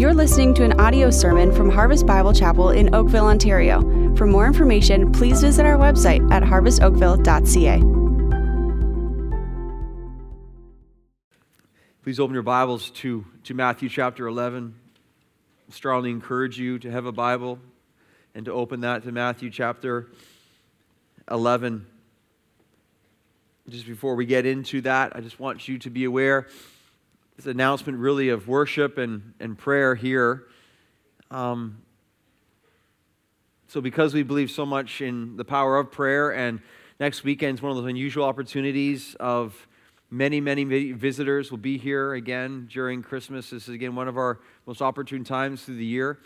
You're listening to an audio sermon from Harvest Bible Chapel in Oakville, Ontario. For more information, please visit our website at harvestoakville.ca. Please open your Bibles to, to Matthew chapter 11. I strongly encourage you to have a Bible and to open that to Matthew chapter 11. Just before we get into that, I just want you to be aware this announcement really of worship and, and prayer here. Um, so, because we believe so much in the power of prayer, and next weekend is one of those unusual opportunities of many, many visitors will be here again during Christmas. This is again one of our most opportune times through the year.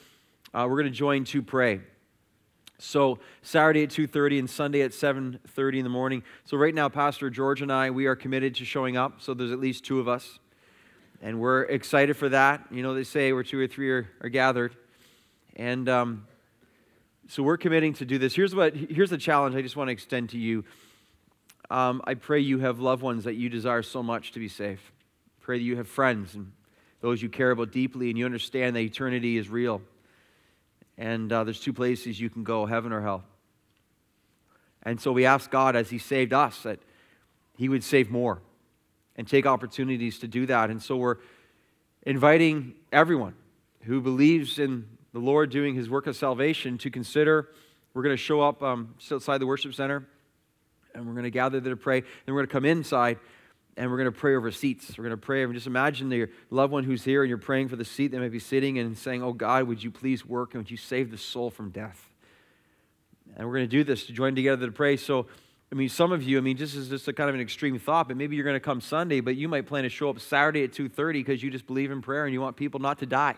Uh, we're going to join to pray. So Saturday at 2:30 and Sunday at 7:30 in the morning. So right now Pastor George and I we are committed to showing up. So there's at least two of us. And we're excited for that. You know they say where two or three are, are gathered. And um, so we're committing to do this. Here's what here's the challenge I just want to extend to you. Um, I pray you have loved ones that you desire so much to be safe. Pray that you have friends and those you care about deeply and you understand that eternity is real. And uh, there's two places you can go heaven or hell. And so we ask God, as He saved us, that He would save more and take opportunities to do that. And so we're inviting everyone who believes in the Lord doing His work of salvation to consider. We're going to show up um, outside the worship center and we're going to gather there to pray. Then we're going to come inside and we're going to pray over seats. We're going to pray over, just imagine your loved one who's here and you're praying for the seat. They may be sitting and saying, Oh God, would you please work and would you save the soul from death? And we're going to do this to join together to pray. So, I mean, some of you, I mean, this is just a kind of an extreme thought, but maybe you're going to come Sunday, but you might plan to show up Saturday at 2.30 because you just believe in prayer and you want people not to die.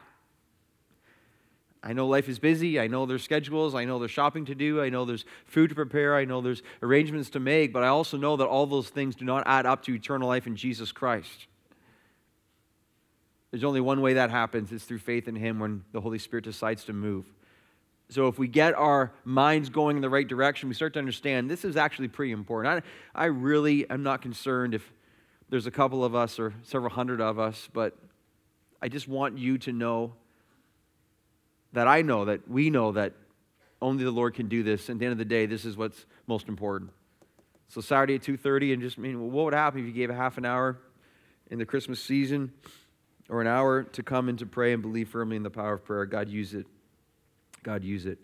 I know life is busy. I know there's schedules. I know there's shopping to do. I know there's food to prepare. I know there's arrangements to make. But I also know that all those things do not add up to eternal life in Jesus Christ. There's only one way that happens it's through faith in Him when the Holy Spirit decides to move. So if we get our minds going in the right direction, we start to understand this is actually pretty important. I, I really am not concerned if there's a couple of us or several hundred of us, but I just want you to know that I know, that we know that only the Lord can do this. And at the end of the day, this is what's most important. So Saturday at 2.30, and just I mean, well, what would happen if you gave a half an hour in the Christmas season or an hour to come and to pray and believe firmly in the power of prayer? God use it. God use it.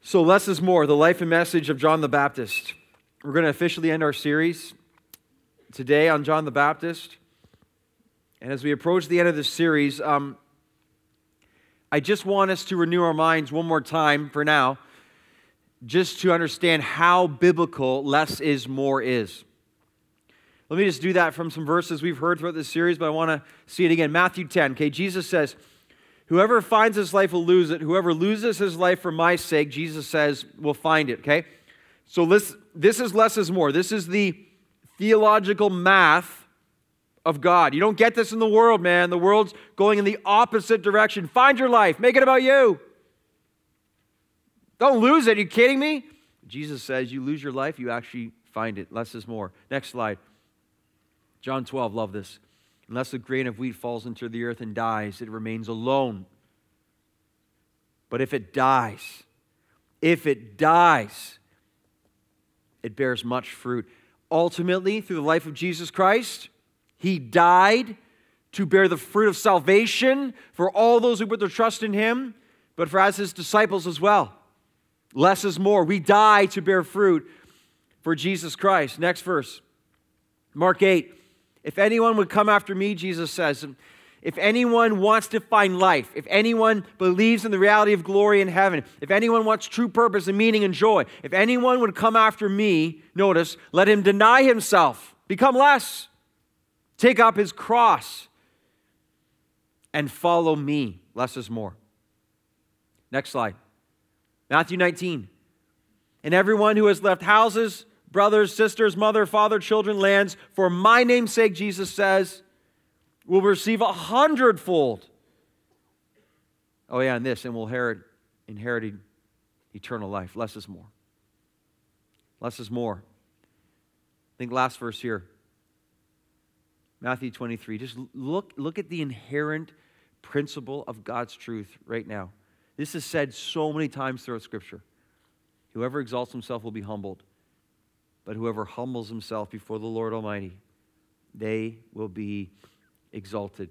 So less is more, the life and message of John the Baptist. We're going to officially end our series today on John the Baptist. And as we approach the end of this series, um, I just want us to renew our minds one more time for now, just to understand how biblical less is more is. Let me just do that from some verses we've heard throughout this series, but I want to see it again. Matthew 10, okay, Jesus says, Whoever finds his life will lose it. Whoever loses his life for my sake, Jesus says, will find it, okay? So this, this is less is more. This is the theological math of God. You don't get this in the world, man. The world's going in the opposite direction. Find your life, make it about you. Don't lose it. Are you kidding me? Jesus says, You lose your life, you actually find it. Less is more. Next slide. John 12, love this. Unless a grain of wheat falls into the earth and dies, it remains alone. But if it dies, if it dies, it bears much fruit. Ultimately, through the life of Jesus Christ, he died to bear the fruit of salvation for all those who put their trust in Him, but for as His disciples as well. Less is more. We die to bear fruit for Jesus Christ. Next verse, Mark 8. If anyone would come after me, Jesus says, if anyone wants to find life, if anyone believes in the reality of glory in heaven, if anyone wants true purpose and meaning and joy, if anyone would come after me, notice, let him deny himself, become less Take up his cross and follow me. Less is more. Next slide. Matthew 19. And everyone who has left houses, brothers, sisters, mother, father, children, lands, for my name's sake, Jesus says, will receive a hundredfold. Oh, yeah, and this, and will inherit, inherit eternal life. Less is more. Less is more. I think last verse here. Matthew 23. Just look, look at the inherent principle of God's truth right now. This is said so many times throughout Scripture. Whoever exalts himself will be humbled, but whoever humbles himself before the Lord Almighty, they will be exalted.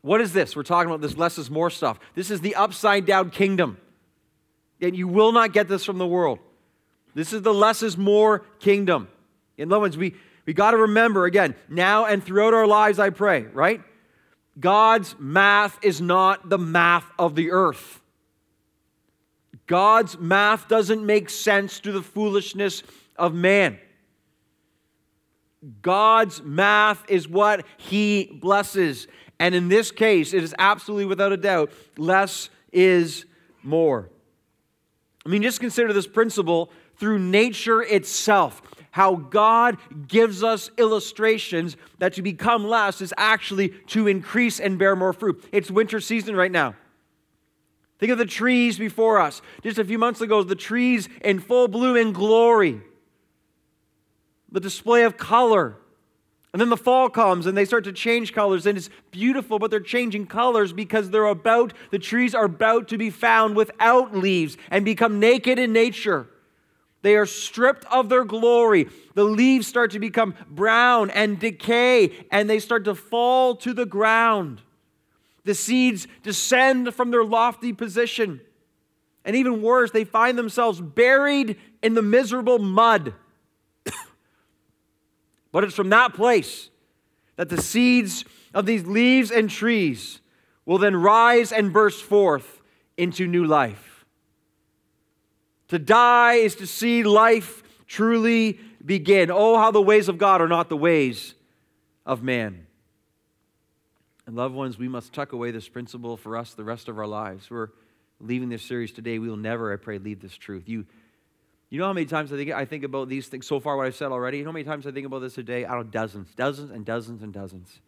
What is this? We're talking about this less is more stuff. This is the upside down kingdom. And you will not get this from the world. This is the less is more kingdom. In other words, we, we got to remember again, now and throughout our lives, I pray, right? God's math is not the math of the earth. God's math doesn't make sense to the foolishness of man. God's math is what he blesses. And in this case, it is absolutely without a doubt less is more. I mean, just consider this principle through nature itself. How God gives us illustrations that to become less is actually to increase and bear more fruit. It's winter season right now. Think of the trees before us. Just a few months ago, the trees in full bloom and glory, the display of color. And then the fall comes and they start to change colors, and it's beautiful, but they're changing colors because they're about, the trees are about to be found without leaves and become naked in nature. They are stripped of their glory. The leaves start to become brown and decay, and they start to fall to the ground. The seeds descend from their lofty position. And even worse, they find themselves buried in the miserable mud. But it's from that place that the seeds of these leaves and trees will then rise and burst forth into new life. To die is to see life truly begin. Oh, how the ways of God are not the ways of man. And loved ones, we must tuck away this principle for us the rest of our lives. We're leaving this series today. We will never, I pray, leave this truth. You, you know how many times I think, I think about these things so far, what I've said already? You know how many times I think about this a day? I don't know, dozens, dozens and dozens and dozens.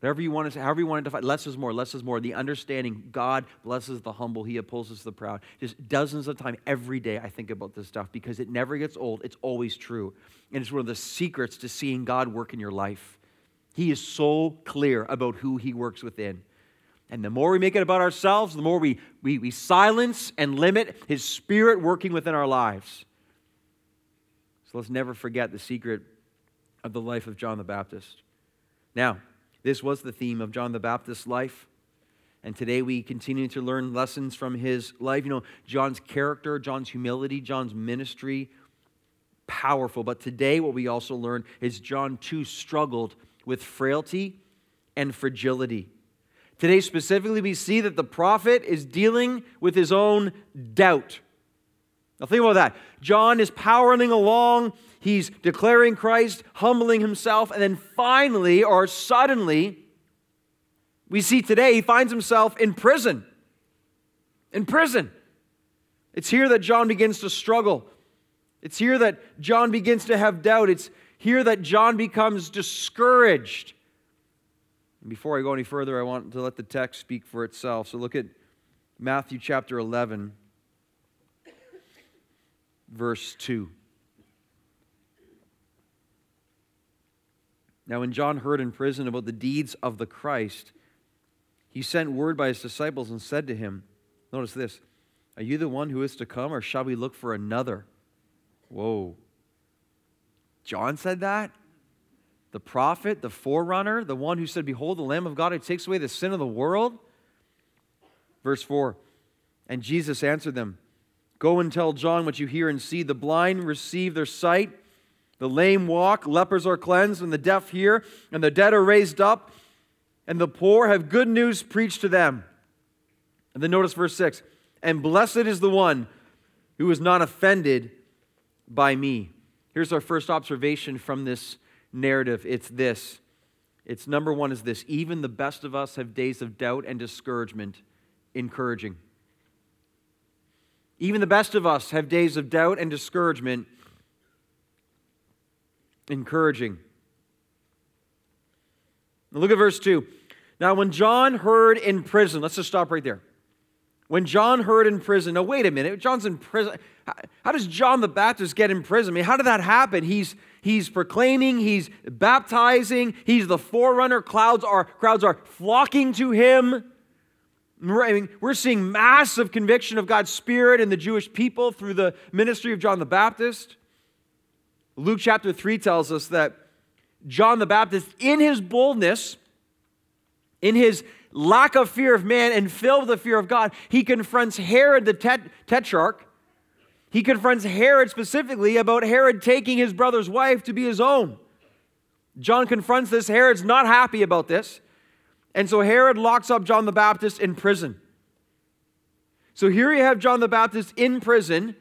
Whatever you want to say, however you want to define, less is more, less is more. The understanding God blesses the humble, He opposes the proud. Just dozens of times every day I think about this stuff because it never gets old. It's always true. And it's one of the secrets to seeing God work in your life. He is so clear about who He works within. And the more we make it about ourselves, the more we, we, we silence and limit His Spirit working within our lives. So let's never forget the secret of the life of John the Baptist. Now, this was the theme of John the Baptist's life. And today we continue to learn lessons from his life. You know, John's character, John's humility, John's ministry, powerful. But today what we also learn is John too struggled with frailty and fragility. Today, specifically, we see that the prophet is dealing with his own doubt. Now, think about that. John is powering along he's declaring Christ, humbling himself, and then finally or suddenly, we see today he finds himself in prison. In prison. It's here that John begins to struggle. It's here that John begins to have doubt. It's here that John becomes discouraged. And before I go any further, I want to let the text speak for itself. So look at Matthew chapter 11, verse 2. Now, when John heard in prison about the deeds of the Christ, he sent word by his disciples and said to him, Notice this, are you the one who is to come, or shall we look for another? Whoa. John said that? The prophet, the forerunner, the one who said, Behold, the Lamb of God who takes away the sin of the world? Verse 4 And Jesus answered them, Go and tell John what you hear and see. The blind receive their sight the lame walk, lepers are cleansed, and the deaf hear, and the dead are raised up, and the poor have good news preached to them. And then notice verse 6 And blessed is the one who is not offended by me. Here's our first observation from this narrative it's this. It's number one is this even the best of us have days of doubt and discouragement, encouraging. Even the best of us have days of doubt and discouragement, encouraging. Look at verse 2. Now, when John heard in prison, let's just stop right there. When John heard in prison, now wait a minute, John's in prison. How, how does John the Baptist get in prison? I mean, how did that happen? He's he's proclaiming, he's baptizing, he's the forerunner. Clouds are crowds are flocking to him. I mean, we're seeing massive conviction of God's Spirit in the Jewish people through the ministry of John the Baptist. Luke chapter 3 tells us that John the Baptist, in his boldness, in his lack of fear of man and filled with the fear of God, he confronts Herod the tet- tetrarch. He confronts Herod specifically about Herod taking his brother's wife to be his own. John confronts this. Herod's not happy about this. And so Herod locks up John the Baptist in prison. So here you have John the Baptist in prison,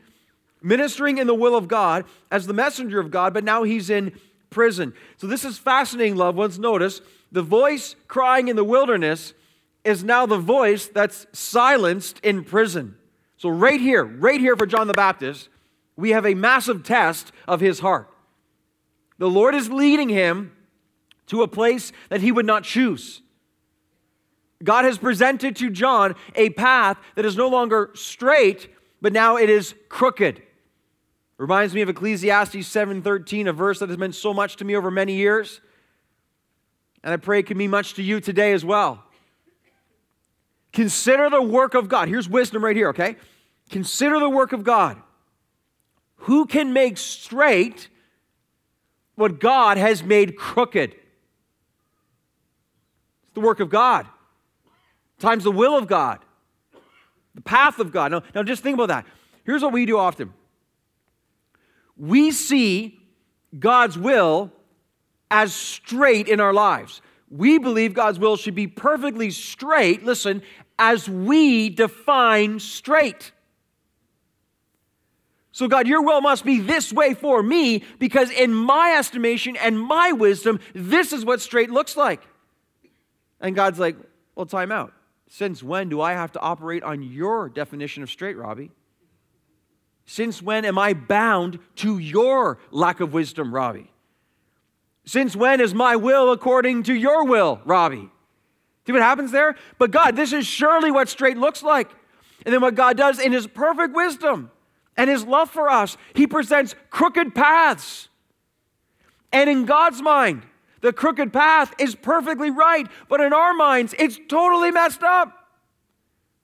ministering in the will of God as the messenger of God, but now he's in prison. So this is fascinating, loved ones. Notice the voice crying in the wilderness is now the voice that's silenced in prison. So, right here, right here for John the Baptist, we have a massive test of his heart. The Lord is leading him to a place that he would not choose. God has presented to John a path that is no longer straight, but now it is crooked. Reminds me of Ecclesiastes 7:13, a verse that has meant so much to me over many years. And I pray it can mean much to you today as well. Consider the work of God. Here's wisdom right here, okay? Consider the work of God. Who can make straight what God has made crooked? It's the work of God. Times the will of God, the path of God. Now, now just think about that. Here's what we do often we see God's will as straight in our lives. We believe God's will should be perfectly straight, listen, as we define straight. So, God, your will must be this way for me because, in my estimation and my wisdom, this is what straight looks like. And God's like, well, time out. Since when do I have to operate on your definition of straight, Robbie? Since when am I bound to your lack of wisdom, Robbie? Since when is my will according to your will, Robbie? See what happens there? But God, this is surely what straight looks like. And then what God does in His perfect wisdom and His love for us, He presents crooked paths. And in God's mind, the crooked path is perfectly right, but in our minds, it's totally messed up.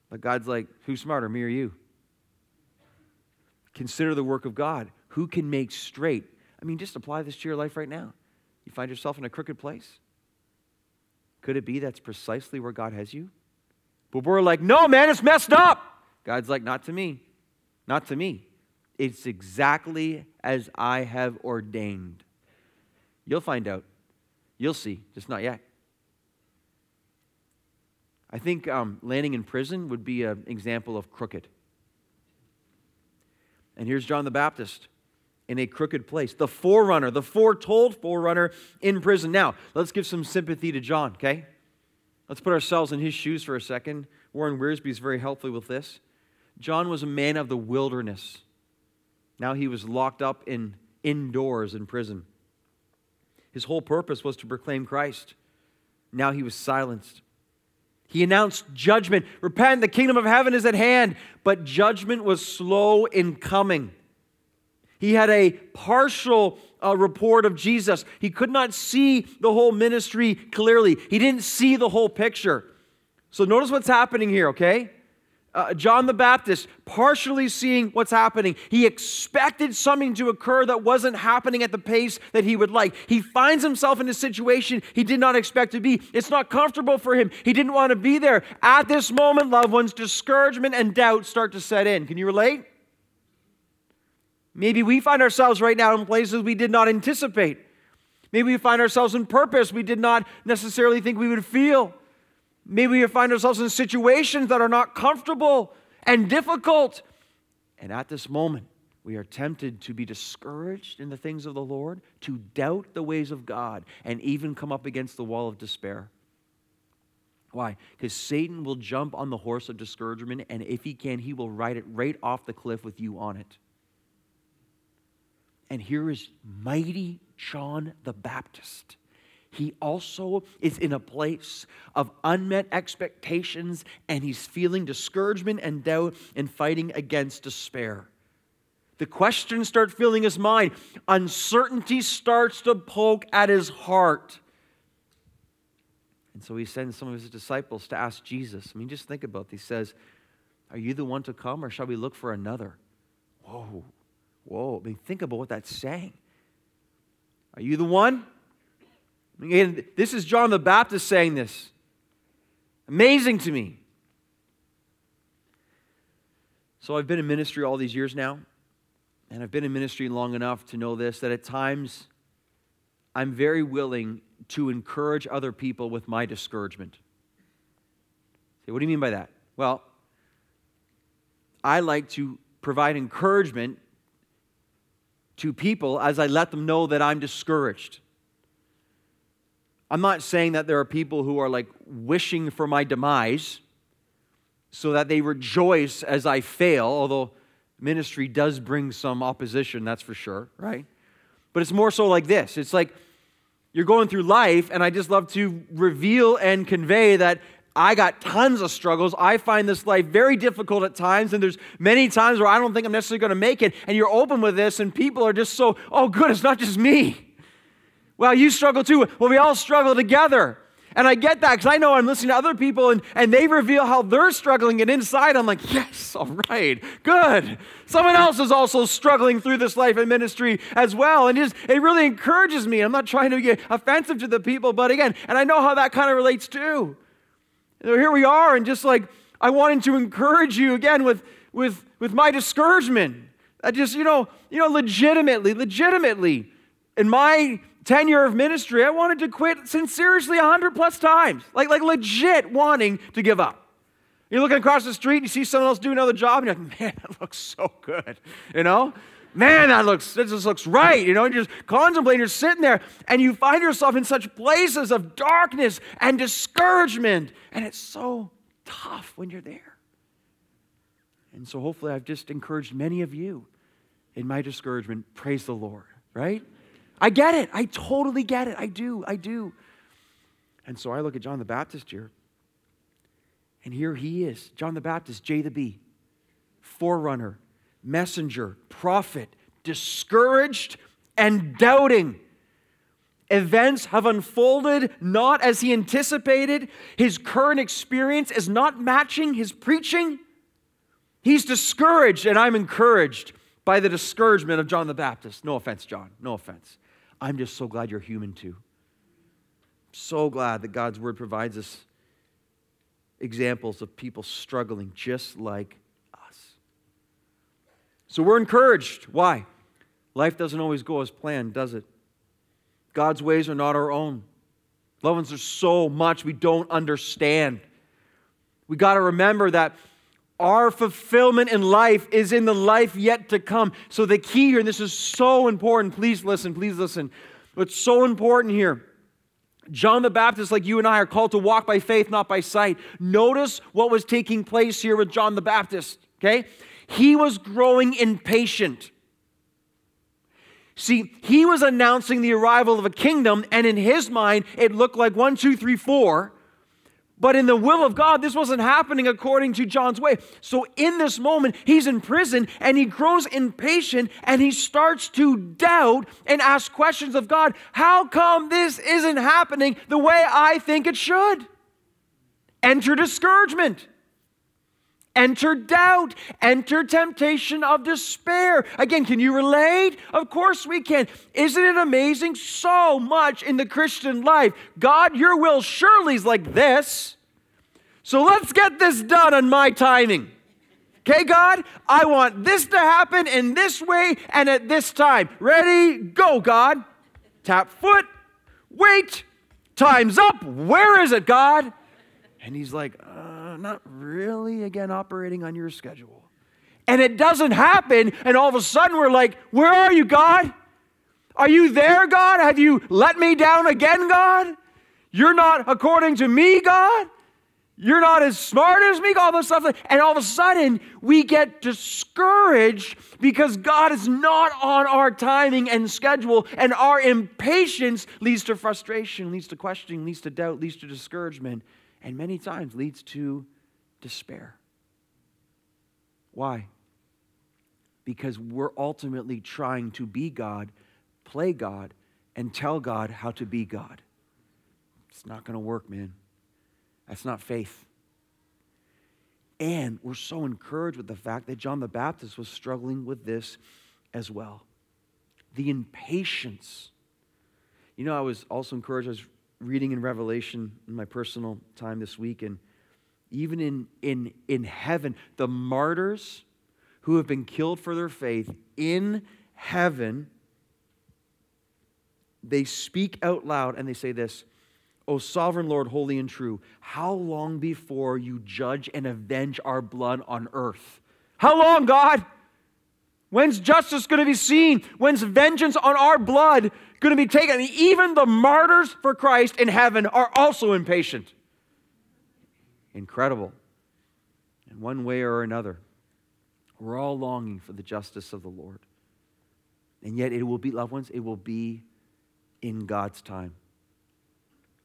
But God's like, who's smarter, me or you? Consider the work of God. Who can make straight? I mean, just apply this to your life right now. You find yourself in a crooked place? Could it be that's precisely where God has you? But we're like, no, man, it's messed up. God's like, not to me. Not to me. It's exactly as I have ordained. You'll find out. You'll see, just not yet. I think um, landing in prison would be an example of crooked. And here's John the Baptist in a crooked place, the forerunner, the foretold forerunner in prison. Now, let's give some sympathy to John, okay? Let's put ourselves in his shoes for a second. Warren Wiersbe is very helpful with this. John was a man of the wilderness. Now he was locked up in indoors in prison. His whole purpose was to proclaim Christ. Now he was silenced. He announced judgment. Repent, the kingdom of heaven is at hand. But judgment was slow in coming. He had a partial uh, report of Jesus. He could not see the whole ministry clearly, he didn't see the whole picture. So notice what's happening here, okay? uh, John the Baptist, partially seeing what's happening. He expected something to occur that wasn't happening at the pace that he would like. He finds himself in a situation he did not expect to be. It's not comfortable for him. He didn't want to be there. At this moment, loved ones, discouragement and doubt start to set in. Can you relate? Maybe we find ourselves right now in places we did not anticipate. Maybe we find ourselves in purpose we did not necessarily think we would feel. Maybe we find ourselves in situations that are not comfortable and difficult. And at this moment, we are tempted to be discouraged in the things of the Lord, to doubt the ways of God, and even come up against the wall of despair. Why? Because Satan will jump on the horse of discouragement, and if he can, he will ride it right off the cliff with you on it. And here is mighty John the Baptist he also is in a place of unmet expectations and he's feeling discouragement and doubt and fighting against despair. The questions start filling his mind. Uncertainty starts to poke at his heart. And so he sends some of his disciples to ask Jesus. I mean, just think about this. He says, Are you the one to come, or shall we look for another? Whoa, whoa. I mean, think about what that's saying. Are you the one? Again, this is John the Baptist saying this. Amazing to me. So I've been in ministry all these years now. And I've been in ministry long enough to know this that at times I'm very willing to encourage other people with my discouragement. Say, what do you mean by that? Well, I like to provide encouragement to people as I let them know that I'm discouraged. I'm not saying that there are people who are like wishing for my demise so that they rejoice as I fail, although ministry does bring some opposition, that's for sure, right? But it's more so like this it's like you're going through life, and I just love to reveal and convey that I got tons of struggles. I find this life very difficult at times, and there's many times where I don't think I'm necessarily going to make it. And you're open with this, and people are just so, oh, good, it's not just me. Well, you struggle too. Well, we all struggle together. And I get that because I know I'm listening to other people and, and they reveal how they're struggling. And inside, I'm like, yes, all right, good. Someone else is also struggling through this life and ministry as well. And just, it really encourages me. I'm not trying to get offensive to the people, but again, and I know how that kind of relates too. And here we are, and just like I wanted to encourage you again with, with, with my discouragement. I just, you know, you know, legitimately, legitimately, in my tenure of ministry, I wanted to quit sincerely 100 plus times, like, like legit wanting to give up. You're looking across the street, you see someone else do another job, and you're like, man, that looks so good, you know? Man, that looks, this just looks right, you know? You're just contemplating, you're sitting there, and you find yourself in such places of darkness and discouragement, and it's so tough when you're there. And so hopefully I've just encouraged many of you in my discouragement. Praise the Lord, right? I get it. I totally get it. I do. I do. And so I look at John the Baptist here, and here he is John the Baptist, J the B, forerunner, messenger, prophet, discouraged and doubting. Events have unfolded not as he anticipated. His current experience is not matching his preaching. He's discouraged, and I'm encouraged by the discouragement of John the Baptist. No offense, John. No offense. I'm just so glad you're human too. So glad that God's word provides us examples of people struggling just like. So we're encouraged. Why? Life doesn't always go as planned, does it? God's ways are not our own. Loved ones, there's so much we don't understand. We got to remember that our fulfillment in life is in the life yet to come. So, the key here, and this is so important, please listen, please listen. What's so important here John the Baptist, like you and I, are called to walk by faith, not by sight. Notice what was taking place here with John the Baptist, okay? He was growing impatient. See, he was announcing the arrival of a kingdom, and in his mind, it looked like one, two, three, four. But in the will of God, this wasn't happening according to John's way. So in this moment, he's in prison and he grows impatient and he starts to doubt and ask questions of God. How come this isn't happening the way I think it should? Enter discouragement. Enter doubt, enter temptation of despair. Again, can you relate? Of course we can. Isn't it amazing? So much in the Christian life. God, your will surely is like this. So let's get this done on my timing. Okay, God, I want this to happen in this way and at this time. Ready? Go, God. Tap foot. Wait. Time's up. Where is it, God? And he's like, uh, not really, again, operating on your schedule. And it doesn't happen, and all of a sudden we're like, Where are you, God? Are you there, God? Have you let me down again, God? You're not according to me, God? You're not as smart as me, all this stuff. And all of a sudden, we get discouraged because God is not on our timing and schedule, and our impatience leads to frustration, leads to questioning, leads to doubt, leads to discouragement, and many times leads to despair. Why? Because we're ultimately trying to be God, play God, and tell God how to be God. It's not going to work, man. That's not faith. And we're so encouraged with the fact that John the Baptist was struggling with this as well. The impatience. You know, I was also encouraged, I was reading in Revelation in my personal time this week, and even in, in, in heaven, the martyrs who have been killed for their faith in heaven, they speak out loud and they say this O sovereign Lord, holy and true, how long before you judge and avenge our blood on earth? How long, God? When's justice going to be seen? When's vengeance on our blood going to be taken? even the martyrs for Christ in heaven are also impatient. Incredible. In one way or another, we're all longing for the justice of the Lord. And yet, it will be, loved ones, it will be in God's time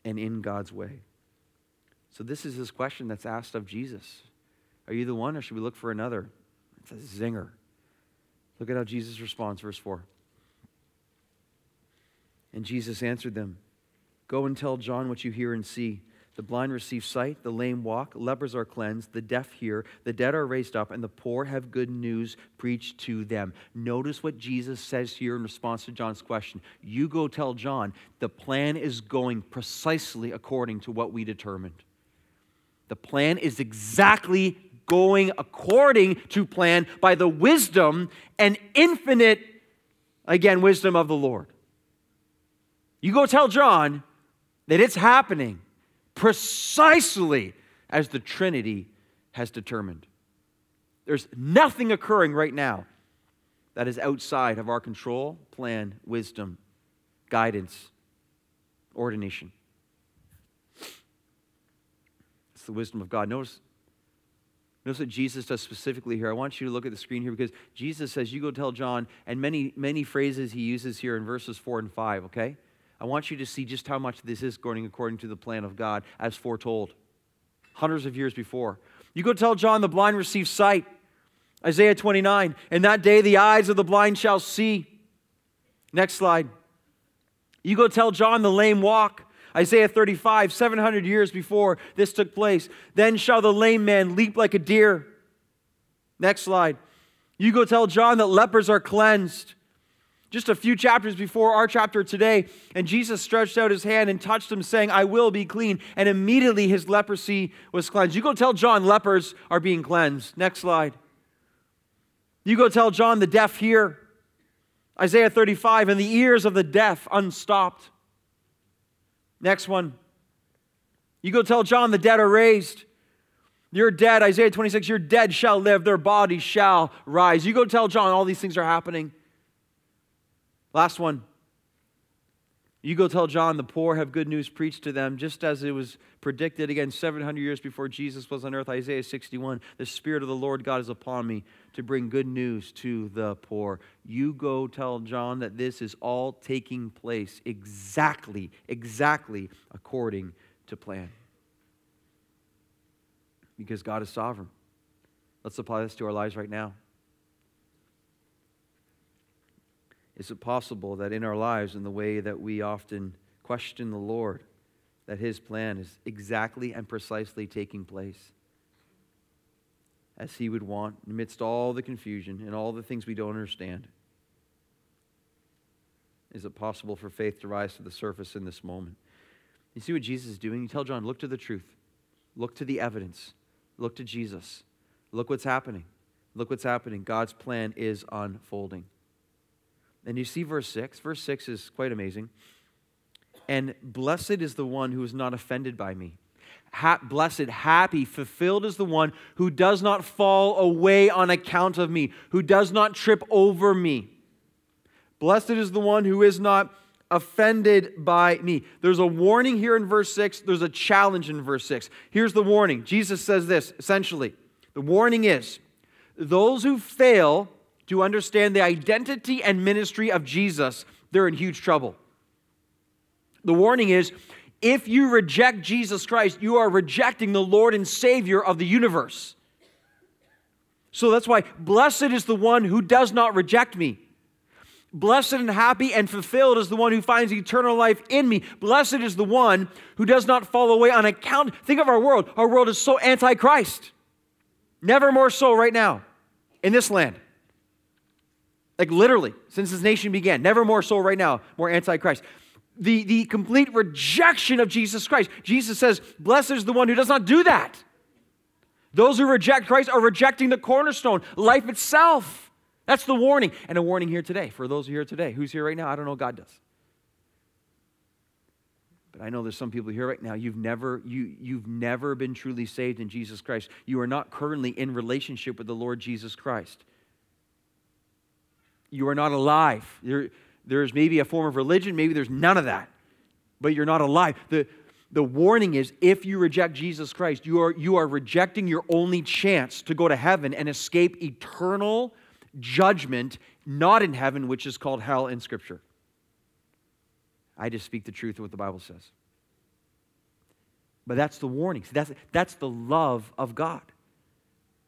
and in God's way. So, this is this question that's asked of Jesus Are you the one, or should we look for another? It's a zinger. Look at how Jesus responds, verse 4. And Jesus answered them Go and tell John what you hear and see. The blind receive sight, the lame walk, lepers are cleansed, the deaf hear, the dead are raised up, and the poor have good news preached to them. Notice what Jesus says here in response to John's question. You go tell John, the plan is going precisely according to what we determined. The plan is exactly going according to plan by the wisdom and infinite, again, wisdom of the Lord. You go tell John that it's happening precisely as the Trinity has determined. There's nothing occurring right now that is outside of our control, plan, wisdom, guidance, ordination. It's the wisdom of God. Notice, notice what Jesus does specifically here. I want you to look at the screen here because Jesus says, You go tell John, and many, many phrases he uses here in verses 4 and 5, okay? I want you to see just how much this is going according to the plan of God as foretold hundreds of years before. You go tell John the blind receive sight. Isaiah 29. In that day the eyes of the blind shall see. Next slide. You go tell John the lame walk. Isaiah 35, 700 years before this took place. Then shall the lame man leap like a deer. Next slide. You go tell John that lepers are cleansed just a few chapters before our chapter today, and Jesus stretched out his hand and touched him, saying, I will be clean. And immediately his leprosy was cleansed. You go tell John lepers are being cleansed. Next slide. You go tell John the deaf hear. Isaiah 35, and the ears of the deaf unstopped. Next one. You go tell John the dead are raised. You're dead. Isaiah 26, your dead shall live, their bodies shall rise. You go tell John all these things are happening. Last one. You go tell John the poor have good news preached to them, just as it was predicted again 700 years before Jesus was on earth. Isaiah 61 The Spirit of the Lord God is upon me to bring good news to the poor. You go tell John that this is all taking place exactly, exactly according to plan. Because God is sovereign. Let's apply this to our lives right now. Is it possible that in our lives, in the way that we often question the Lord, that His plan is exactly and precisely taking place as He would want, amidst all the confusion and all the things we don't understand? Is it possible for faith to rise to the surface in this moment? You see what Jesus is doing? You tell John, look to the truth, look to the evidence, look to Jesus, look what's happening. Look what's happening. God's plan is unfolding. And you see verse 6. Verse 6 is quite amazing. And blessed is the one who is not offended by me. Ha- blessed, happy, fulfilled is the one who does not fall away on account of me, who does not trip over me. Blessed is the one who is not offended by me. There's a warning here in verse 6, there's a challenge in verse 6. Here's the warning Jesus says this essentially the warning is those who fail to understand the identity and ministry of Jesus, they're in huge trouble. The warning is if you reject Jesus Christ, you are rejecting the Lord and Savior of the universe. So that's why blessed is the one who does not reject me. Blessed and happy and fulfilled is the one who finds eternal life in me. Blessed is the one who does not fall away on account. Think of our world. Our world is so anti Christ. Never more so right now in this land. Like literally, since this nation began, never more so right now, more antichrist. The, the complete rejection of Jesus Christ. Jesus says, Blessed is the one who does not do that. Those who reject Christ are rejecting the cornerstone, life itself. That's the warning. And a warning here today for those who are here today. Who's here right now? I don't know. God does. But I know there's some people here right now. You've never, you, you've never been truly saved in Jesus Christ. You are not currently in relationship with the Lord Jesus Christ. You are not alive. There, there's maybe a form of religion, maybe there's none of that. But you're not alive. The, the warning is if you reject Jesus Christ, you are, you are rejecting your only chance to go to heaven and escape eternal judgment, not in heaven, which is called hell in Scripture. I just speak the truth of what the Bible says. But that's the warning. That's, that's the love of God.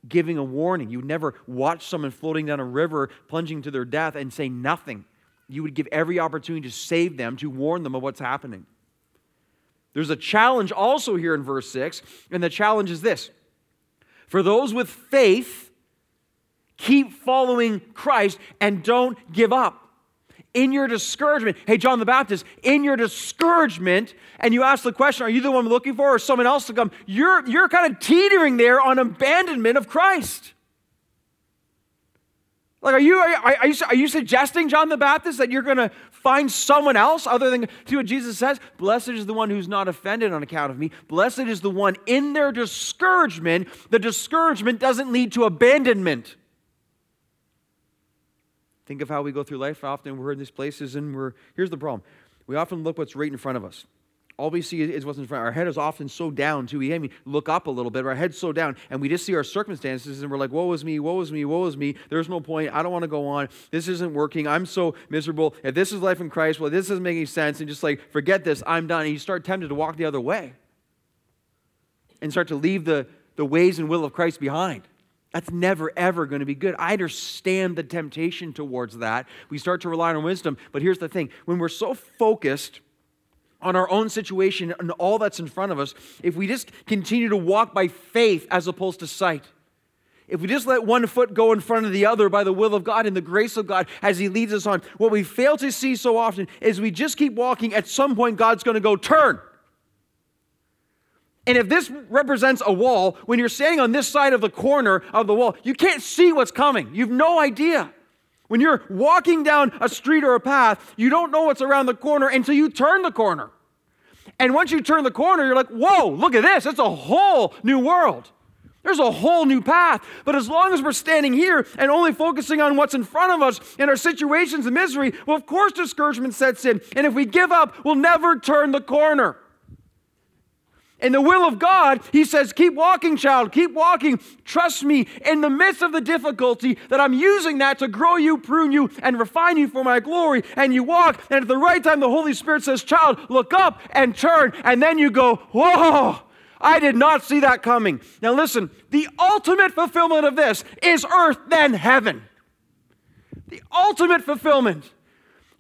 Giving a warning. You would never watch someone floating down a river, plunging to their death, and say nothing. You would give every opportunity to save them, to warn them of what's happening. There's a challenge also here in verse 6, and the challenge is this For those with faith, Keep following Christ and don't give up. In your discouragement, hey, John the Baptist, in your discouragement, and you ask the question, are you the one looking for or someone else to come? You're, you're kind of teetering there on abandonment of Christ. Like, are you, are, are, you, are you suggesting, John the Baptist, that you're going to find someone else other than see what Jesus says? Blessed is the one who's not offended on account of me. Blessed is the one in their discouragement. The discouragement doesn't lead to abandonment. Think of how we go through life. Often we're in these places and we're, here's the problem. We often look what's right in front of us. All we see is what's in front. Our head is often so down too. We I mean, look up a little bit. Our head's so down, and we just see our circumstances, and we're like, "Woe is me! Woe is me! Woe is me!" There's no point. I don't want to go on. This isn't working. I'm so miserable. If this is life in Christ, well, this doesn't make any sense. And just like, forget this. I'm done. And you start tempted to walk the other way, and start to leave the the ways and will of Christ behind. That's never, ever going to be good. I understand the temptation towards that. We start to rely on wisdom. But here's the thing when we're so focused on our own situation and all that's in front of us, if we just continue to walk by faith as opposed to sight, if we just let one foot go in front of the other by the will of God and the grace of God as He leads us on, what we fail to see so often is we just keep walking. At some point, God's going to go, turn. And if this represents a wall, when you're standing on this side of the corner of the wall, you can't see what's coming. You've no idea. When you're walking down a street or a path, you don't know what's around the corner until you turn the corner. And once you turn the corner, you're like, whoa, look at this. It's a whole new world. There's a whole new path. But as long as we're standing here and only focusing on what's in front of us and our situations of misery, well, of course, discouragement sets in. And if we give up, we'll never turn the corner. In the will of God, He says, Keep walking, child, keep walking. Trust me in the midst of the difficulty that I'm using that to grow you, prune you, and refine you for my glory. And you walk, and at the right time, the Holy Spirit says, Child, look up and turn. And then you go, Whoa, I did not see that coming. Now, listen, the ultimate fulfillment of this is earth, then heaven. The ultimate fulfillment.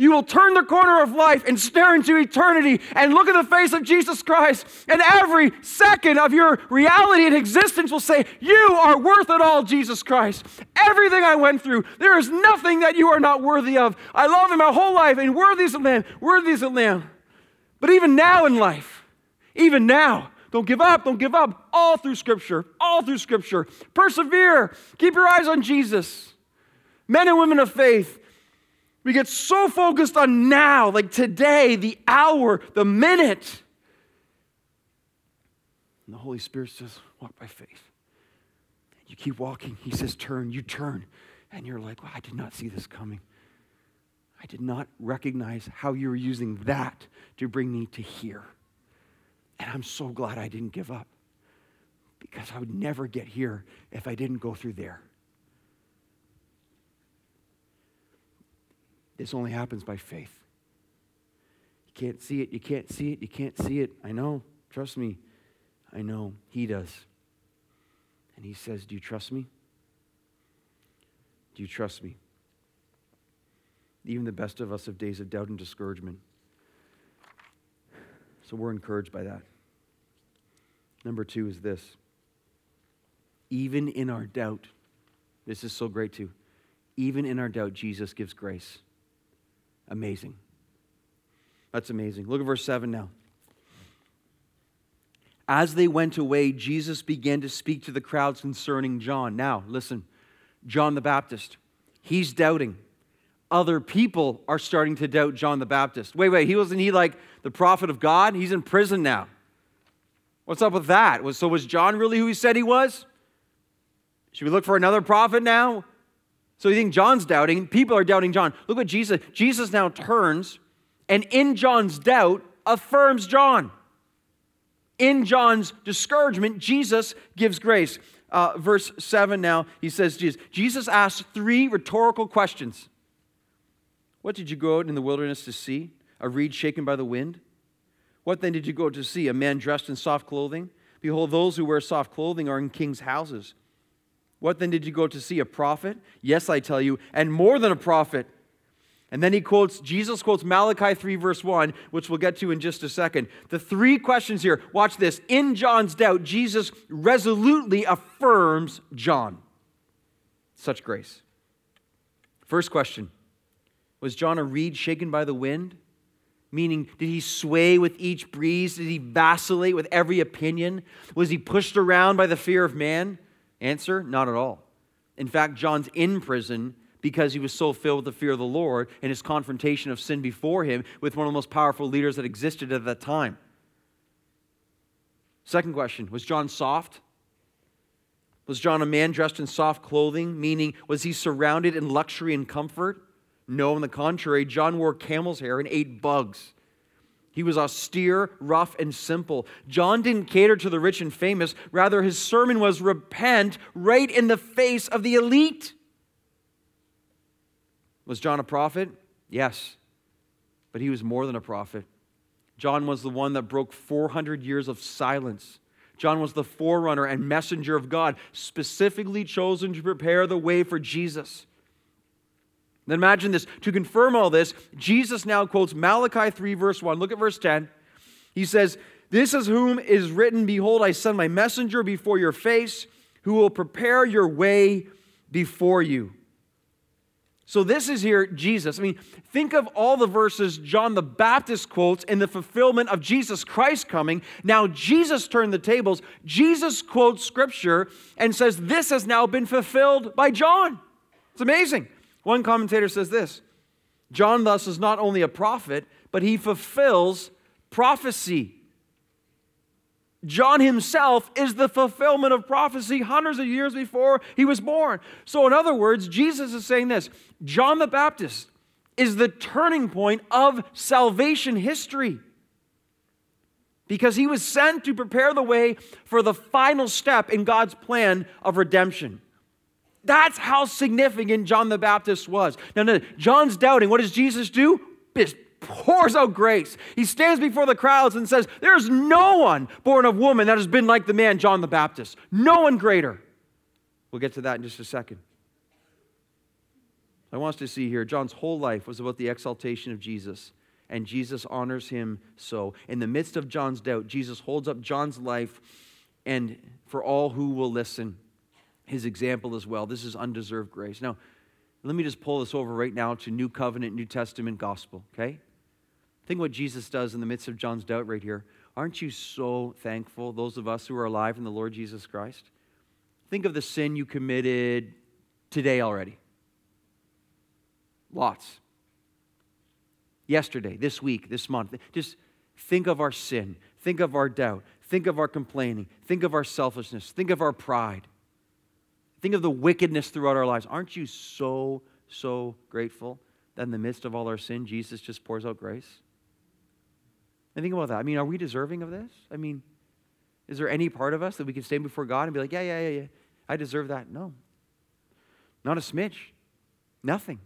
You will turn the corner of life and stare into eternity and look at the face of Jesus Christ. And every second of your reality and existence will say, You are worth it all, Jesus Christ. Everything I went through, there is nothing that you are not worthy of. I love him my whole life, and worthy is the Lamb, worthy is the Lamb. But even now in life, even now, don't give up, don't give up. All through Scripture, all through Scripture. Persevere. Keep your eyes on Jesus. Men and women of faith, we get so focused on now, like today, the hour, the minute. And the Holy Spirit says, walk by faith. You keep walking. He says, turn. You turn. And you're like, well, I did not see this coming. I did not recognize how you were using that to bring me to here. And I'm so glad I didn't give up because I would never get here if I didn't go through there. This only happens by faith. You can't see it, you can't see it, you can't see it. I know, trust me. I know. He does. And he says, Do you trust me? Do you trust me? Even the best of us have days of doubt and discouragement. So we're encouraged by that. Number two is this even in our doubt, this is so great too. Even in our doubt, Jesus gives grace. Amazing. That's amazing. Look at verse 7 now. As they went away, Jesus began to speak to the crowds concerning John. Now, listen, John the Baptist, he's doubting. Other people are starting to doubt John the Baptist. Wait, wait, he wasn't he like the prophet of God? He's in prison now. What's up with that? So was John really who he said he was? Should we look for another prophet now? So you think John's doubting? People are doubting John. Look what Jesus, Jesus now turns and in John's doubt affirms John in John's discouragement, Jesus gives grace. Uh, verse 7 now, he says, Jesus, Jesus asked three rhetorical questions. What did you go out in the wilderness to see? A reed shaken by the wind? What then did you go to see? A man dressed in soft clothing? Behold, those who wear soft clothing are in king's houses. What then did you go to see? A prophet? Yes, I tell you, and more than a prophet. And then he quotes, Jesus quotes Malachi 3, verse 1, which we'll get to in just a second. The three questions here, watch this. In John's doubt, Jesus resolutely affirms John. Such grace. First question Was John a reed shaken by the wind? Meaning, did he sway with each breeze? Did he vacillate with every opinion? Was he pushed around by the fear of man? Answer not at all. In fact, John's in prison because he was so filled with the fear of the Lord and his confrontation of sin before him with one of the most powerful leaders that existed at that time. Second question Was John soft? Was John a man dressed in soft clothing? Meaning, was he surrounded in luxury and comfort? No, on the contrary, John wore camel's hair and ate bugs. He was austere, rough, and simple. John didn't cater to the rich and famous. Rather, his sermon was repent right in the face of the elite. Was John a prophet? Yes. But he was more than a prophet. John was the one that broke 400 years of silence. John was the forerunner and messenger of God, specifically chosen to prepare the way for Jesus. Then imagine this. To confirm all this, Jesus now quotes Malachi 3, verse 1. Look at verse 10. He says, This is whom is written, Behold, I send my messenger before your face, who will prepare your way before you. So, this is here Jesus. I mean, think of all the verses John the Baptist quotes in the fulfillment of Jesus Christ coming. Now, Jesus turned the tables. Jesus quotes scripture and says, This has now been fulfilled by John. It's amazing. One commentator says this John, thus, is not only a prophet, but he fulfills prophecy. John himself is the fulfillment of prophecy hundreds of years before he was born. So, in other words, Jesus is saying this John the Baptist is the turning point of salvation history because he was sent to prepare the way for the final step in God's plan of redemption. That's how significant John the Baptist was. Now, no, John's doubting. What does Jesus do? pours out grace. He stands before the crowds and says, There's no one born of woman that has been like the man John the Baptist. No one greater. We'll get to that in just a second. I want us to see here John's whole life was about the exaltation of Jesus, and Jesus honors him so. In the midst of John's doubt, Jesus holds up John's life, and for all who will listen, his example as well. This is undeserved grace. Now, let me just pull this over right now to New Covenant, New Testament gospel, okay? Think what Jesus does in the midst of John's doubt right here. Aren't you so thankful, those of us who are alive in the Lord Jesus Christ? Think of the sin you committed today already. Lots. Yesterday, this week, this month. Just think of our sin. Think of our doubt. Think of our complaining. Think of our selfishness. Think of our pride. Think of the wickedness throughout our lives. Aren't you so, so grateful that in the midst of all our sin, Jesus just pours out grace? And think about that. I mean, are we deserving of this? I mean, is there any part of us that we can stand before God and be like, yeah, yeah, yeah, yeah, I deserve that? No. Not a smidge. Nothing.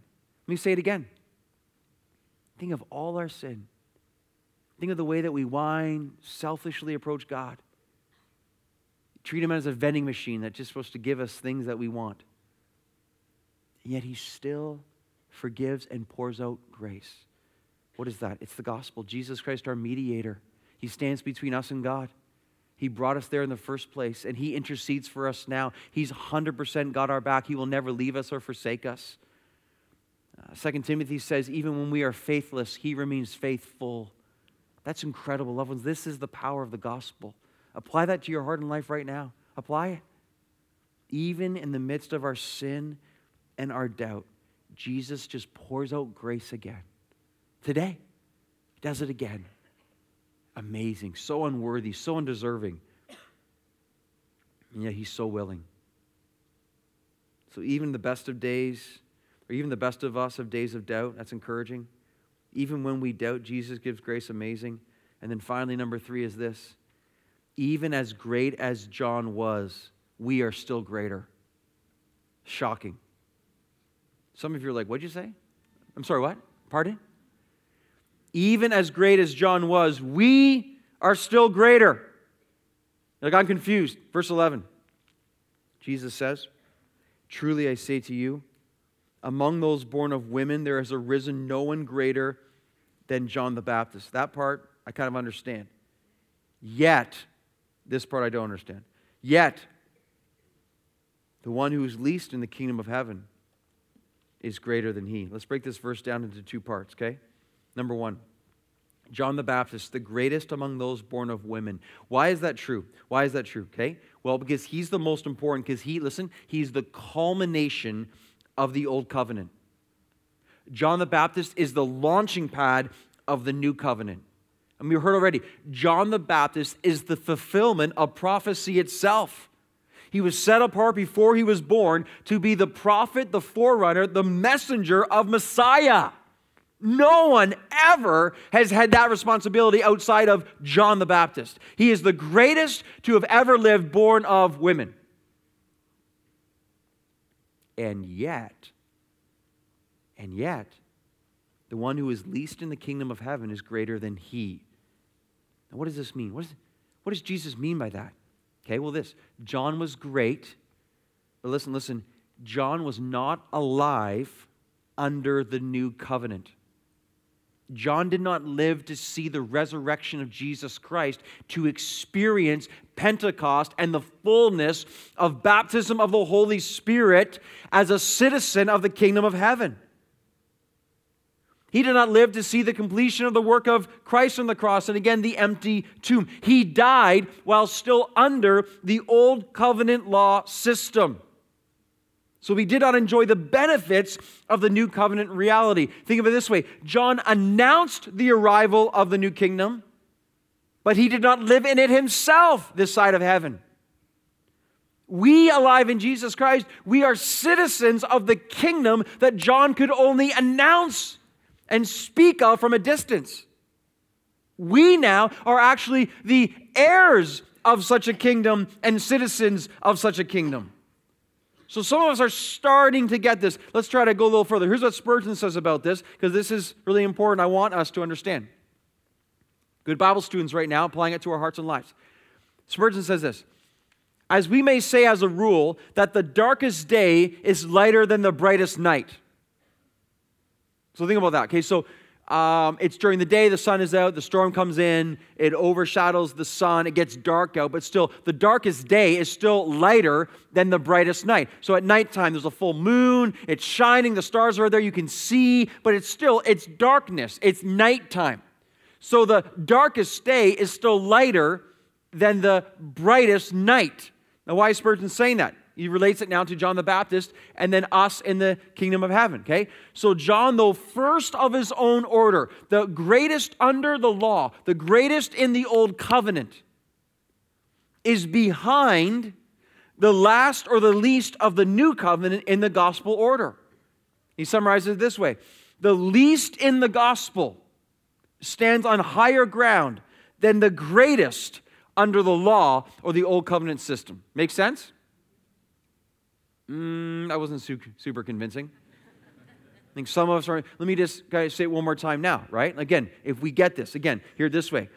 Let me say it again. Think of all our sin. Think of the way that we whine, selfishly approach God. Treat Him as a vending machine that's just supposed to give us things that we want. And yet He still forgives and pours out grace. What is that? It's the gospel. Jesus Christ, our mediator. He stands between us and God. He brought us there in the first place, and He intercedes for us now. He's 100% got our back. He will never leave us or forsake us. Uh, Second Timothy says, even when we are faithless, He remains faithful. That's incredible, loved ones. This is the power of the gospel. Apply that to your heart and life right now. Apply it. Even in the midst of our sin and our doubt, Jesus just pours out grace again. Today, He does it again. Amazing, so unworthy, so undeserving. And yet He's so willing. So, even the best of days, or even the best of us of days of doubt, that's encouraging. Even when we doubt, Jesus gives grace amazing. And then finally, number three is this even as great as John was, we are still greater. Shocking. Some of you are like, what'd you say? I'm sorry, what? Pardon? Even as great as John was, we are still greater. Like, I'm confused. Verse 11. Jesus says, Truly I say to you, among those born of women, there has arisen no one greater than John the Baptist. That part I kind of understand. Yet, this part I don't understand. Yet, the one who is least in the kingdom of heaven is greater than he. Let's break this verse down into two parts, okay? Number one, John the Baptist, the greatest among those born of women. Why is that true? Why is that true? Okay? Well, because he's the most important, because he, listen, he's the culmination of the old covenant. John the Baptist is the launching pad of the new covenant. And we heard already, John the Baptist is the fulfillment of prophecy itself. He was set apart before he was born to be the prophet, the forerunner, the messenger of Messiah. No one ever has had that responsibility outside of John the Baptist. He is the greatest to have ever lived, born of women. And yet, and yet, the one who is least in the kingdom of heaven is greater than he. Now, what does this mean? What, is, what does Jesus mean by that? Okay, well, this John was great, but listen, listen, John was not alive under the new covenant. John did not live to see the resurrection of Jesus Christ, to experience Pentecost and the fullness of baptism of the Holy Spirit as a citizen of the kingdom of heaven. He did not live to see the completion of the work of Christ on the cross and again the empty tomb. He died while still under the old covenant law system. So he did not enjoy the benefits of the new covenant reality. Think of it this way John announced the arrival of the new kingdom, but he did not live in it himself this side of heaven. We, alive in Jesus Christ, we are citizens of the kingdom that John could only announce and speak of from a distance. We now are actually the heirs of such a kingdom and citizens of such a kingdom. So some of us are starting to get this. Let's try to go a little further. Here's what Spurgeon says about this, because this is really important. I want us to understand. Good Bible students right now, applying it to our hearts and lives. Spurgeon says this As we may say as a rule, that the darkest day is lighter than the brightest night. So think about that. Okay, so um, it's during the day, the sun is out, the storm comes in, it overshadows the sun, it gets dark out, but still, the darkest day is still lighter than the brightest night. So at nighttime, there's a full moon, it's shining, the stars are there, you can see, but it's still, it's darkness, it's nighttime. So the darkest day is still lighter than the brightest night. Now, why is Spurgeon saying that? He relates it now to John the Baptist and then us in the kingdom of heaven, okay? So, John, though first of his own order, the greatest under the law, the greatest in the old covenant, is behind the last or the least of the new covenant in the gospel order. He summarizes it this way The least in the gospel stands on higher ground than the greatest under the law or the old covenant system. Make sense? Mm, that wasn't super convincing. I think some of us are. Let me just guys say it one more time now, right? Again, if we get this, again, here this way.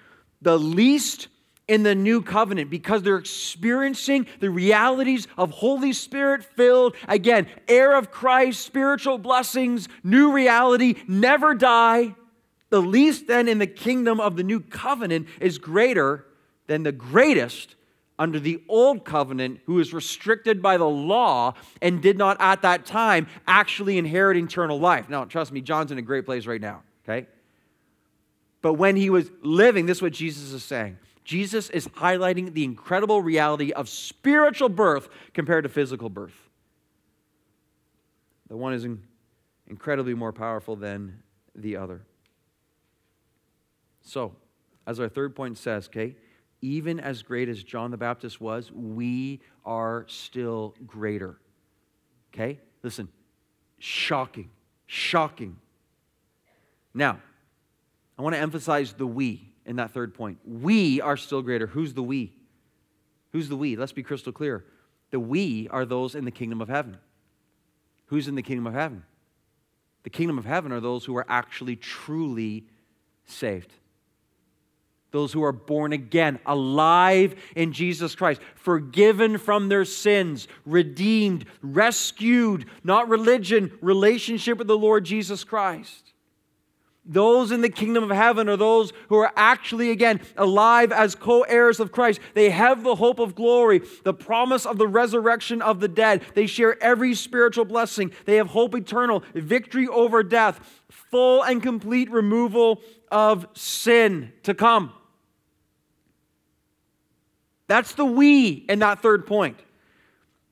The least in the new covenant because they're experiencing the realities of Holy Spirit filled, again, heir of Christ, spiritual blessings, new reality, never die. The least then in the kingdom of the new covenant is greater than the greatest under the old covenant who is restricted by the law and did not at that time actually inherit eternal life. Now, trust me, John's in a great place right now, okay? But when he was living, this is what Jesus is saying. Jesus is highlighting the incredible reality of spiritual birth compared to physical birth. The one is incredibly more powerful than the other. So, as our third point says, okay, even as great as John the Baptist was, we are still greater. Okay? Listen, shocking, shocking. Now, I want to emphasize the we in that third point. We are still greater. Who's the we? Who's the we? Let's be crystal clear. The we are those in the kingdom of heaven. Who's in the kingdom of heaven? The kingdom of heaven are those who are actually truly saved those who are born again, alive in Jesus Christ, forgiven from their sins, redeemed, rescued, not religion, relationship with the Lord Jesus Christ. Those in the kingdom of heaven are those who are actually, again, alive as co heirs of Christ. They have the hope of glory, the promise of the resurrection of the dead. They share every spiritual blessing. They have hope eternal, victory over death, full and complete removal of sin to come. That's the we in that third point.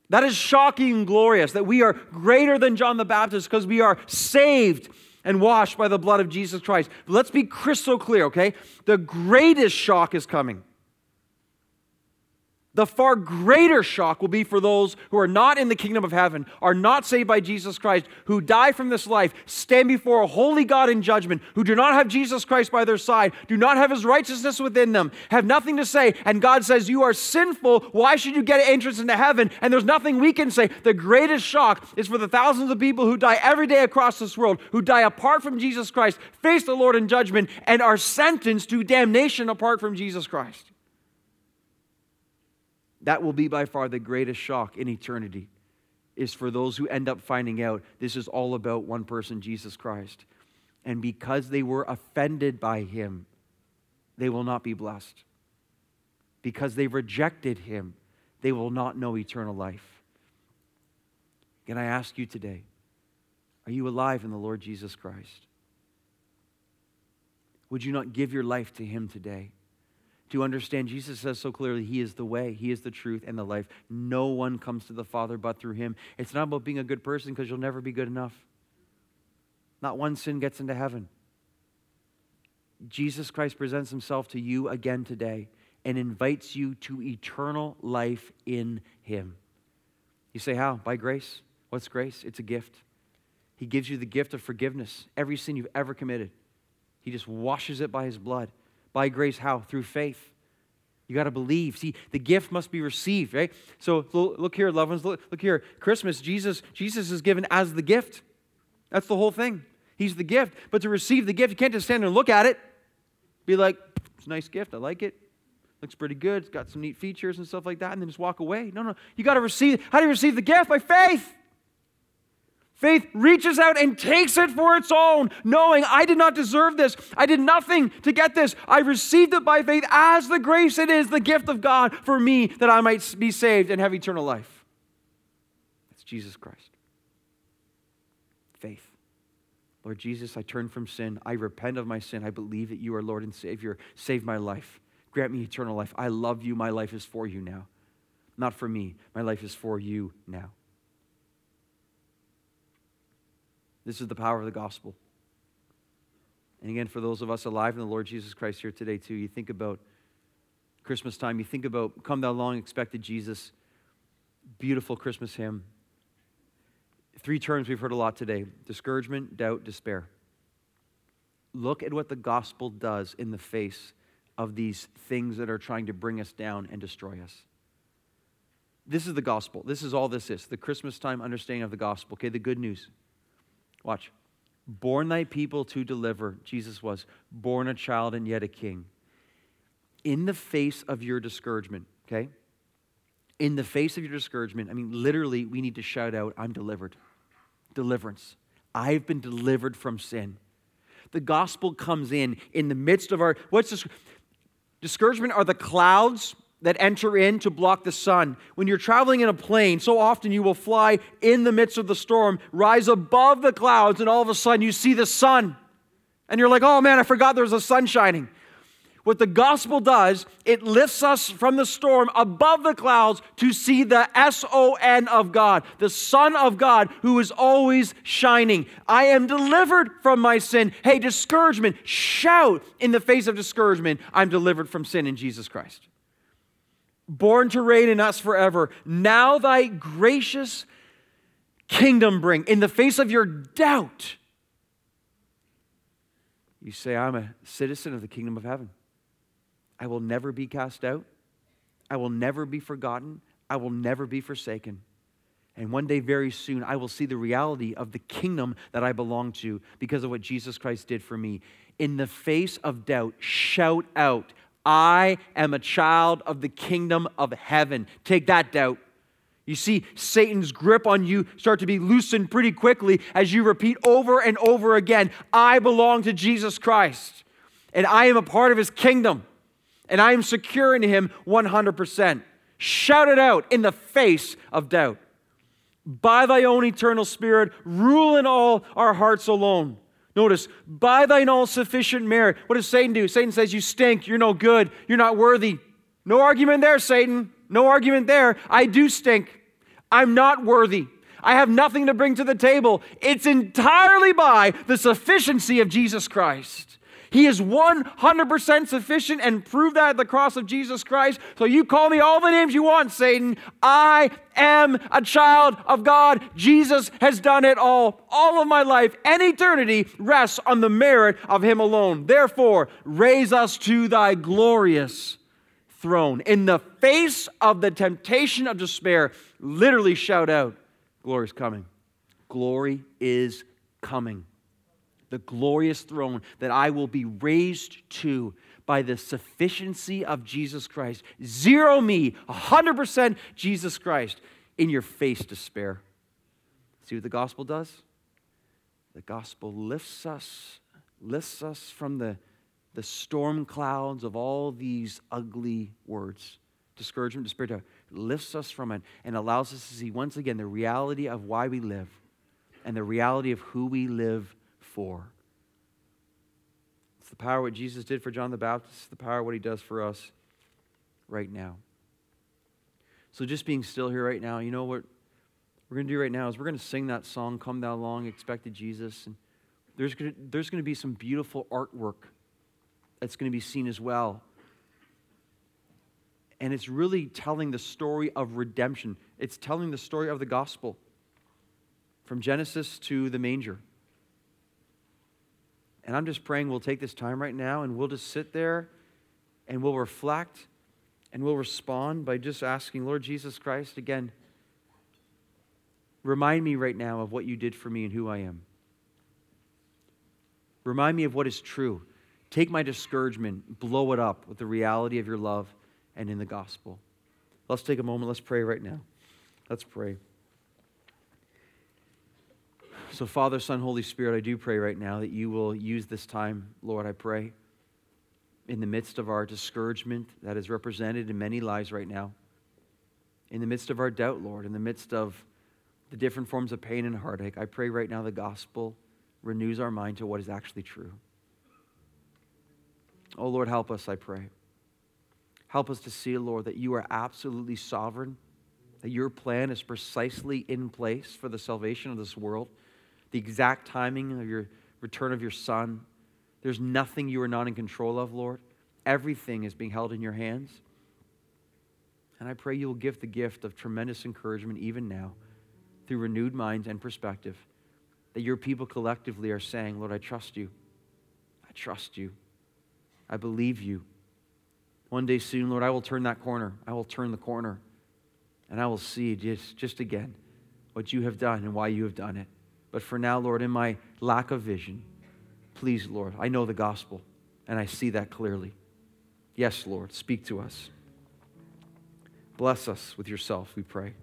That is shocking and glorious that we are greater than John the Baptist because we are saved and washed by the blood of Jesus Christ. But let's be crystal clear, okay? The greatest shock is coming. The far greater shock will be for those who are not in the kingdom of heaven, are not saved by Jesus Christ, who die from this life, stand before a holy God in judgment, who do not have Jesus Christ by their side, do not have his righteousness within them, have nothing to say, and God says, You are sinful. Why should you get entrance into heaven? And there's nothing we can say. The greatest shock is for the thousands of people who die every day across this world, who die apart from Jesus Christ, face the Lord in judgment, and are sentenced to damnation apart from Jesus Christ. That will be by far the greatest shock in eternity, is for those who end up finding out this is all about one person, Jesus Christ. And because they were offended by him, they will not be blessed. Because they rejected him, they will not know eternal life. Can I ask you today, are you alive in the Lord Jesus Christ? Would you not give your life to him today? To understand Jesus says so clearly, He is the way, He is the truth, and the life. No one comes to the Father but through Him. It's not about being a good person because you'll never be good enough. Not one sin gets into heaven. Jesus Christ presents Himself to you again today and invites you to eternal life in Him. You say, How? By grace. What's grace? It's a gift. He gives you the gift of forgiveness, every sin you've ever committed. He just washes it by His blood. By grace, how? Through faith. You got to believe. See, the gift must be received, right? So look here, loved ones. Look, look here. Christmas, Jesus, Jesus is given as the gift. That's the whole thing. He's the gift. But to receive the gift, you can't just stand there and look at it. Be like, it's a nice gift. I like it. Looks pretty good. It's got some neat features and stuff like that. And then just walk away. No, no. You got to receive. How do you receive the gift? By faith. Faith reaches out and takes it for its own, knowing I did not deserve this. I did nothing to get this. I received it by faith as the grace it is, the gift of God for me that I might be saved and have eternal life. That's Jesus Christ. Faith. Lord Jesus, I turn from sin. I repent of my sin. I believe that you are Lord and Savior. Save my life. Grant me eternal life. I love you. My life is for you now. Not for me. My life is for you now. This is the power of the gospel. And again, for those of us alive in the Lord Jesus Christ here today, too, you think about Christmas time, you think about Come Thou Long Expected Jesus, beautiful Christmas hymn. Three terms we've heard a lot today discouragement, doubt, despair. Look at what the gospel does in the face of these things that are trying to bring us down and destroy us. This is the gospel. This is all this is the Christmas time understanding of the gospel. Okay, the good news. Watch. Born thy people to deliver, Jesus was, born a child and yet a king. In the face of your discouragement, okay? In the face of your discouragement, I mean, literally, we need to shout out, I'm delivered. Deliverance. I've been delivered from sin. The gospel comes in in the midst of our, what's this? Discouragement are the clouds that enter in to block the sun. When you're traveling in a plane, so often you will fly in the midst of the storm, rise above the clouds, and all of a sudden you see the sun. And you're like, oh man, I forgot there was a sun shining. What the gospel does, it lifts us from the storm above the clouds to see the S O N of God, the Son of God who is always shining. I am delivered from my sin. Hey, discouragement, shout in the face of discouragement, I'm delivered from sin in Jesus Christ. Born to reign in us forever. Now thy gracious kingdom bring. In the face of your doubt, you say, I'm a citizen of the kingdom of heaven. I will never be cast out. I will never be forgotten. I will never be forsaken. And one day, very soon, I will see the reality of the kingdom that I belong to because of what Jesus Christ did for me. In the face of doubt, shout out, I am a child of the kingdom of heaven. Take that doubt. You see Satan's grip on you start to be loosened pretty quickly as you repeat over and over again I belong to Jesus Christ, and I am a part of his kingdom and I am secure in Him 100%. Shout it out in the face of doubt. By thy own eternal Spirit, rule in all our hearts alone. Notice, by thine all sufficient merit. What does Satan do? Satan says, You stink, you're no good, you're not worthy. No argument there, Satan. No argument there. I do stink. I'm not worthy. I have nothing to bring to the table. It's entirely by the sufficiency of Jesus Christ. He is 100% sufficient and prove that at the cross of Jesus Christ. So you call me all the names you want, Satan. I am a child of God. Jesus has done it all. All of my life and eternity rests on the merit of Him alone. Therefore, raise us to thy glorious throne. In the face of the temptation of despair, literally shout out, Glory is coming. Glory is coming the glorious throne that I will be raised to by the sufficiency of Jesus Christ. Zero me, 100% Jesus Christ in your face, despair. See what the gospel does? The gospel lifts us, lifts us from the, the storm clouds of all these ugly words discouragement, despair, lifts us from it and allows us to see once again the reality of why we live and the reality of who we live for. It's the power what Jesus did for John the Baptist, the power what he does for us right now. So just being still here right now, you know what we're going to do right now is we're going to sing that song, Come Thou Long, Expected Jesus. And there's going to, there's going to be some beautiful artwork that's going to be seen as well. And it's really telling the story of redemption. It's telling the story of the gospel from Genesis to the manger. And I'm just praying we'll take this time right now and we'll just sit there and we'll reflect and we'll respond by just asking, Lord Jesus Christ, again, remind me right now of what you did for me and who I am. Remind me of what is true. Take my discouragement, blow it up with the reality of your love and in the gospel. Let's take a moment. Let's pray right now. Let's pray. So, Father, Son, Holy Spirit, I do pray right now that you will use this time, Lord, I pray, in the midst of our discouragement that is represented in many lives right now, in the midst of our doubt, Lord, in the midst of the different forms of pain and heartache. I pray right now the gospel renews our mind to what is actually true. Oh, Lord, help us, I pray. Help us to see, Lord, that you are absolutely sovereign, that your plan is precisely in place for the salvation of this world the exact timing of your return of your son. There's nothing you are not in control of, Lord. Everything is being held in your hands. And I pray you will give the gift of tremendous encouragement even now through renewed minds and perspective that your people collectively are saying, Lord, I trust you. I trust you. I believe you. One day soon, Lord, I will turn that corner. I will turn the corner and I will see just, just again what you have done and why you have done it. But for now, Lord, in my lack of vision, please, Lord, I know the gospel and I see that clearly. Yes, Lord, speak to us. Bless us with yourself, we pray.